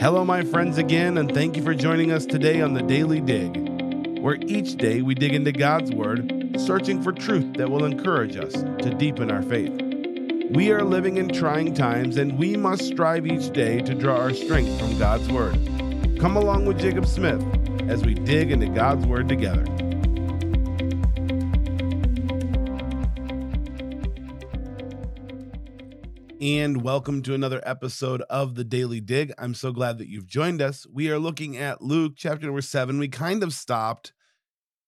Hello, my friends, again, and thank you for joining us today on the Daily Dig, where each day we dig into God's Word, searching for truth that will encourage us to deepen our faith. We are living in trying times, and we must strive each day to draw our strength from God's Word. Come along with Jacob Smith as we dig into God's Word together. And welcome to another episode of the Daily Dig. I'm so glad that you've joined us. We are looking at Luke chapter number seven. We kind of stopped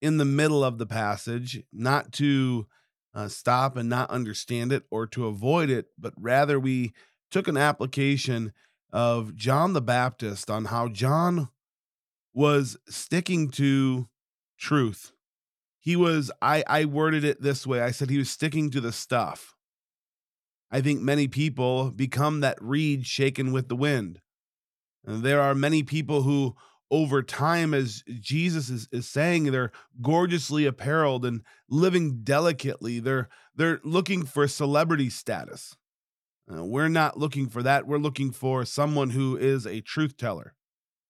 in the middle of the passage, not to uh, stop and not understand it or to avoid it, but rather we took an application of John the Baptist on how John was sticking to truth. He was, I, I worded it this way I said he was sticking to the stuff I think many people become that reed shaken with the wind. And there are many people who, over time, as Jesus is, is saying, they're gorgeously apparelled and living delicately. They're they're looking for celebrity status. Uh, we're not looking for that. We're looking for someone who is a truth teller.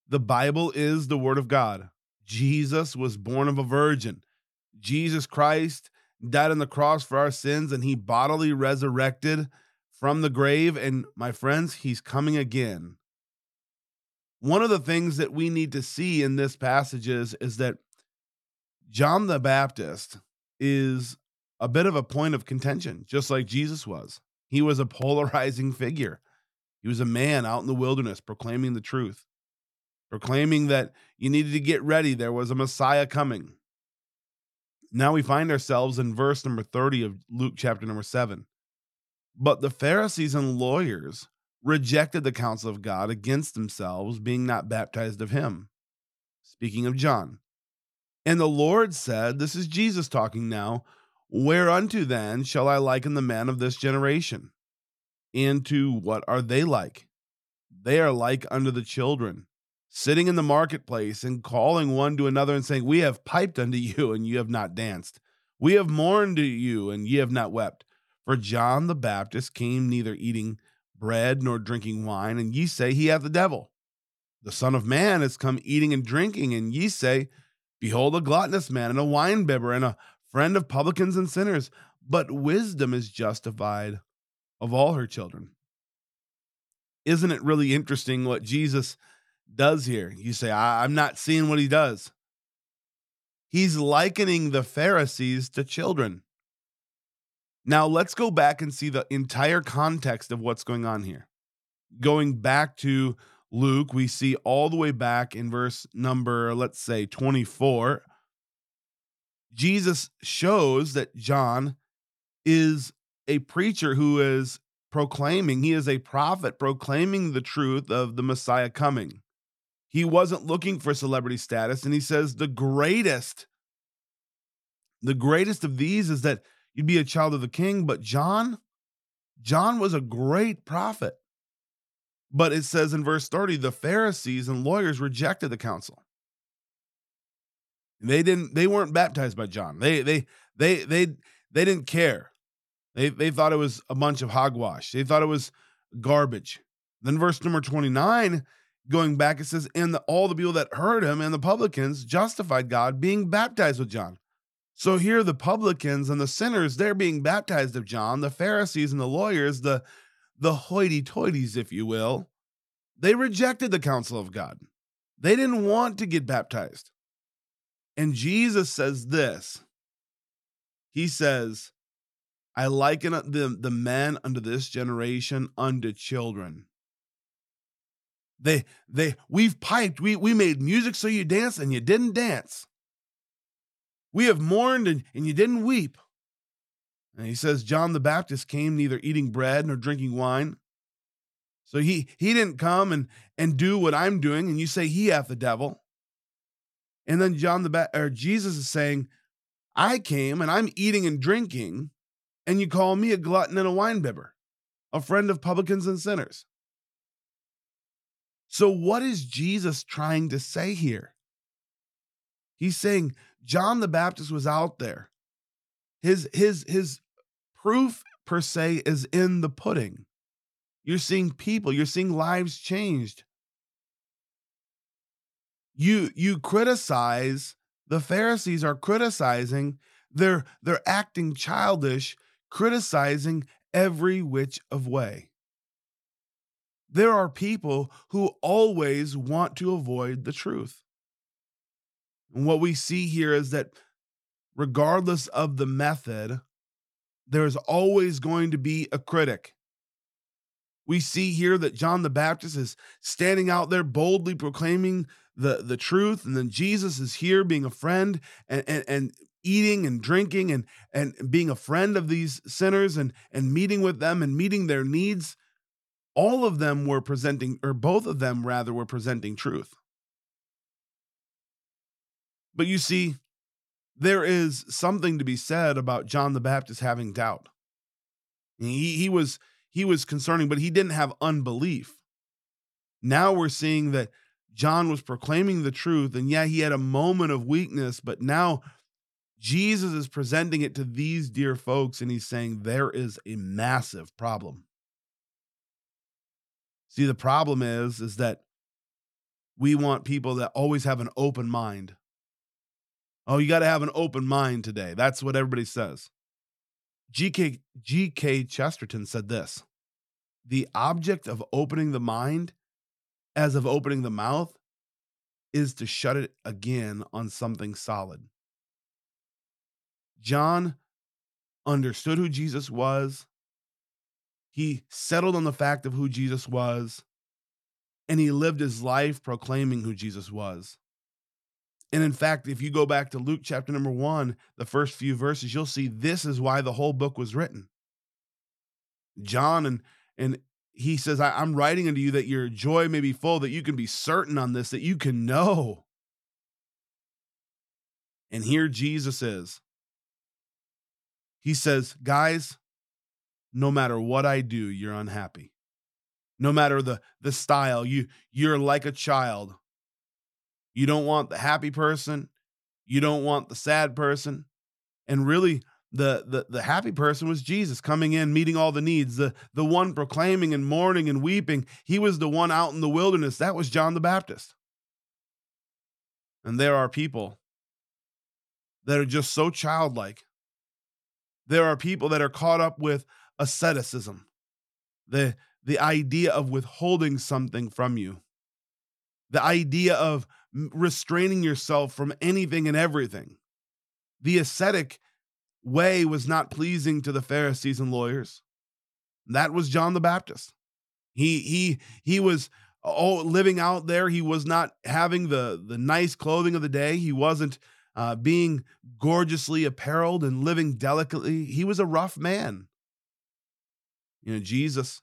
The Bible is the Word of God. Jesus was born of a virgin. Jesus Christ died on the cross for our sins and he bodily resurrected from the grave. And my friends, he's coming again. One of the things that we need to see in this passage is, is that John the Baptist is a bit of a point of contention, just like Jesus was. He was a polarizing figure. He was a man out in the wilderness proclaiming the truth, proclaiming that you needed to get ready. There was a Messiah coming. Now we find ourselves in verse number 30 of Luke chapter number 7. But the Pharisees and lawyers rejected the counsel of God against themselves, being not baptized of him. Speaking of John. And the Lord said, This is Jesus talking now, Whereunto then shall I liken the men of this generation? And to what are they like? They are like unto the children sitting in the marketplace and calling one to another and saying, We have piped unto you, and you have not danced. We have mourned to you, and ye have not wept. For John the Baptist came neither eating bread nor drinking wine, and ye say he hath the devil. The Son of Man is come eating and drinking, and ye say, Behold, a gluttonous man, and a winebibber, and a friend of publicans and sinners. But wisdom is justified of all her children. Isn't it really interesting what Jesus does here. You say, I- am not seeing what he does. He's likening the Pharisees to children. Now, let's go back and see the entire context of what's going on here. Going back to Luke, we see all the way back in verse number, let's say 24. Jesus shows that John is a preacher who is proclaiming, he is a prophet proclaiming the truth of the Messiah coming. He wasn't looking for celebrity status. And he says the greatest, the greatest of these is that you'd be a child of the king. But John, John was a great prophet. But it says in verse 30, the Pharisees and lawyers rejected the counsel. They didn't, they weren't baptized by John. They they they they they didn't care. They they thought it was a bunch of hogwash. They thought it was garbage. Then verse number 29 going back, it says, and the, all the people that heard him and the publicans justified God being baptized with John. So here the publicans and the sinners, they're being baptized of John. The Pharisees and the lawyers, the, the hoity-toities, if you will, they rejected the counsel of God. They didn't want to get baptized. And Jesus says this. He says, I liken the, the men unto this generation unto children. They they we've piped, we we made music so you dance and you didn't dance. We have mourned and, and you didn't weep. And he says John the Baptist came neither eating bread nor drinking wine. So he he didn't come and and do what I'm doing, and you say he hath the devil. And then John the ba- or Jesus is saying, I came and I'm eating and drinking, and you call me a glutton and a winebibber, a friend of publicans and sinners. So, what is Jesus trying to say here? He's saying John the Baptist was out there. His his his proof per se is in the pudding. You're seeing people, you're seeing lives changed. You you criticize the Pharisees are criticizing they're they're acting childish, criticizing every which of way. There are people who always want to avoid the truth. And what we see here is that regardless of the method, there's always going to be a critic. We see here that John the Baptist is standing out there boldly proclaiming the, the truth, and then Jesus is here being a friend and, and, and eating and drinking and, and being a friend of these sinners and, and meeting with them and meeting their needs. All of them were presenting, or both of them rather, were presenting truth. But you see, there is something to be said about John the Baptist having doubt. He, he was he was concerning, but he didn't have unbelief. Now we're seeing that John was proclaiming the truth, and yeah, he had a moment of weakness, but now Jesus is presenting it to these dear folks, and he's saying there is a massive problem. See, the problem is, is that we want people that always have an open mind. Oh, you got to have an open mind today. That's what everybody says. GK, G.K. Chesterton said this The object of opening the mind, as of opening the mouth, is to shut it again on something solid. John understood who Jesus was. He settled on the fact of who Jesus was, and he lived his life proclaiming who Jesus was. And in fact, if you go back to Luke chapter number one, the first few verses, you'll see this is why the whole book was written. John and and he says, I, am writing unto you that your joy may be full, that you can be certain on this, that you can know. And here Jesus is. He says, Guys, no matter what I do, you're unhappy. No matter the the style, you you're like a child you don't want the happy person. You don't want the sad person. And really, the, the the happy person was Jesus coming in, meeting all the needs. The the one proclaiming and mourning and weeping. He was the one out in the wilderness. That was John the Baptist. And there are people that are just so childlike. There are people that are caught up with asceticism, the the idea of withholding something from you, the idea of restraining yourself from anything and everything. The ascetic way was not pleasing to the Pharisees and lawyers. That was John the Baptist. He he he was oh living out there. He was not having the the nice clothing of the day. He wasn't uh, being gorgeously apparelled and living delicately. He was a rough man. You know, Jesus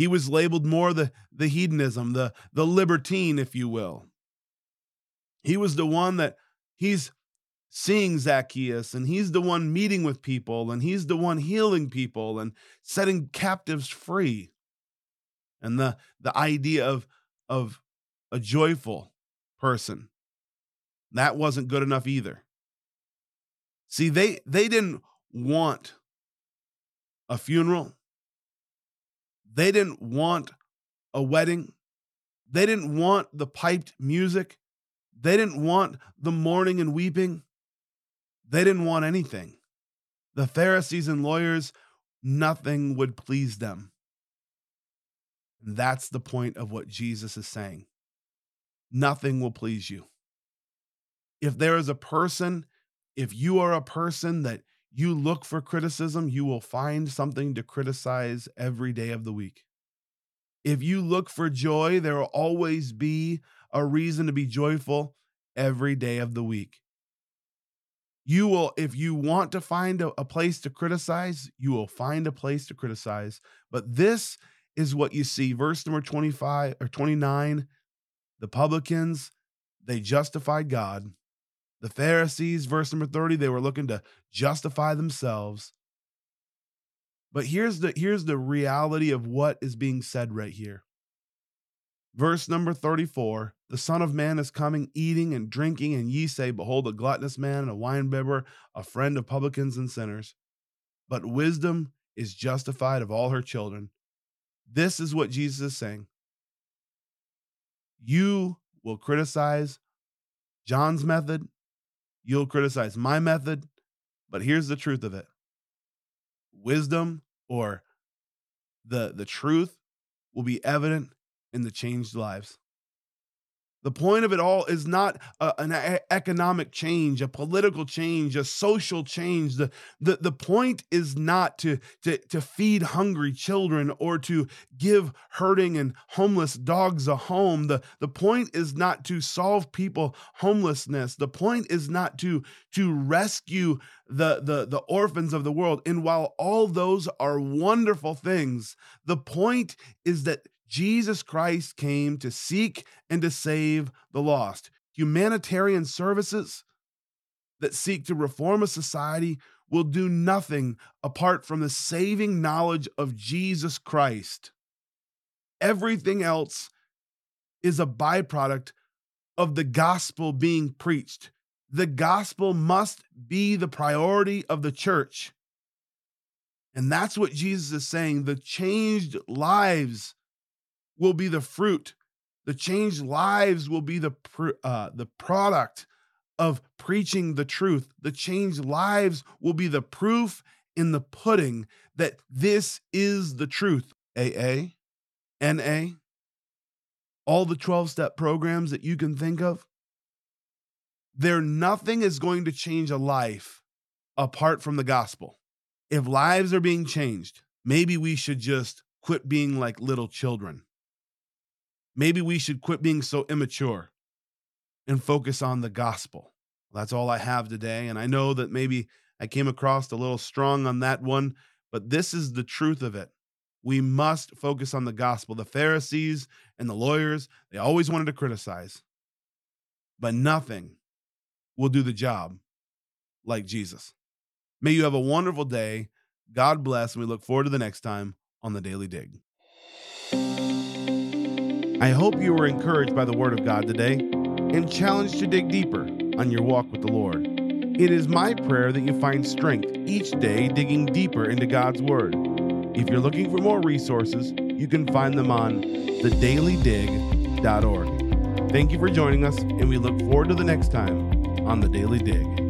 he was labeled more the, the hedonism, the, the libertine, if you will. He was the one that he's seeing Zacchaeus and he's the one meeting with people and he's the one healing people and setting captives free. And the, the idea of, of a joyful person, that wasn't good enough either. See, they, they didn't want a funeral. They didn't want a wedding. They didn't want the piped music. They didn't want the mourning and weeping. They didn't want anything. The Pharisees and lawyers, nothing would please them. And that's the point of what Jesus is saying. Nothing will please you. If there is a person, if you are a person that you look for criticism, you will find something to criticize every day of the week. If you look for joy, there will always be a reason to be joyful every day of the week. You will, if you want to find a, a, place to criticize, you will find a place to criticize. But this is what you see. Verse number 25 or 29 the publicans, they justified God the Pharisees, verse number 30, they were looking to justify themselves. But here's the here's the reality of what is being said right here. Verse number 34 The Son of Man is coming, eating and drinking, and ye say, Behold, a gluttonous man and a winebibber, a friend of publicans and sinners. But wisdom is justified of all her children. This is what Jesus is saying. You will criticize John's method, you'll criticize my method, but here's the truth of it wisdom or the, the truth will be evident in the changed lives. The point of it all is not a, an a- economic change, a political change, a social change. The, the, the point is not to, to, to feed hungry children or to give hurting and homeless dogs a home. The, the point is not to solve people homelessness. The point is not to, to rescue the, the, the orphans of the world. And while all those are wonderful things, the point is that Jesus Christ came to seek and to save the lost. Humanitarian services that seek to reform a society will do nothing apart from the saving knowledge of Jesus Christ. Everything else is a byproduct of the gospel being preached. The gospel must be the priority of the church. And that's what Jesus is saying. The changed lives will be the fruit. The changed lives will be the uh, the product of preaching the truth. The changed lives will be the proof in the pudding that this is the truth. AA, NA, all the 12 step programs that you can think of. There, nothing is going to change a life apart from the gospel. If lives are being changed, maybe we should just quit being like little children Maybe we should quit being so immature and focus on the gospel. That's all I have today. And I know that maybe I came across a little strong on that one, but this is the truth of it. We must focus on the gospel. The Pharisees and the lawyers, they always wanted to criticize, but nothing will do the job like Jesus. May you have a wonderful day. God bless, and we look forward to the next time on the Daily Dig. I hope you were encouraged by the Word of God today and challenged to dig deeper on your walk with the Lord. It is my prayer that you find strength each day digging deeper into God's Word. If you're looking for more resources, you can find them on thedailydig.org. Thank you for joining us, and we look forward to the next time on The Daily Dig.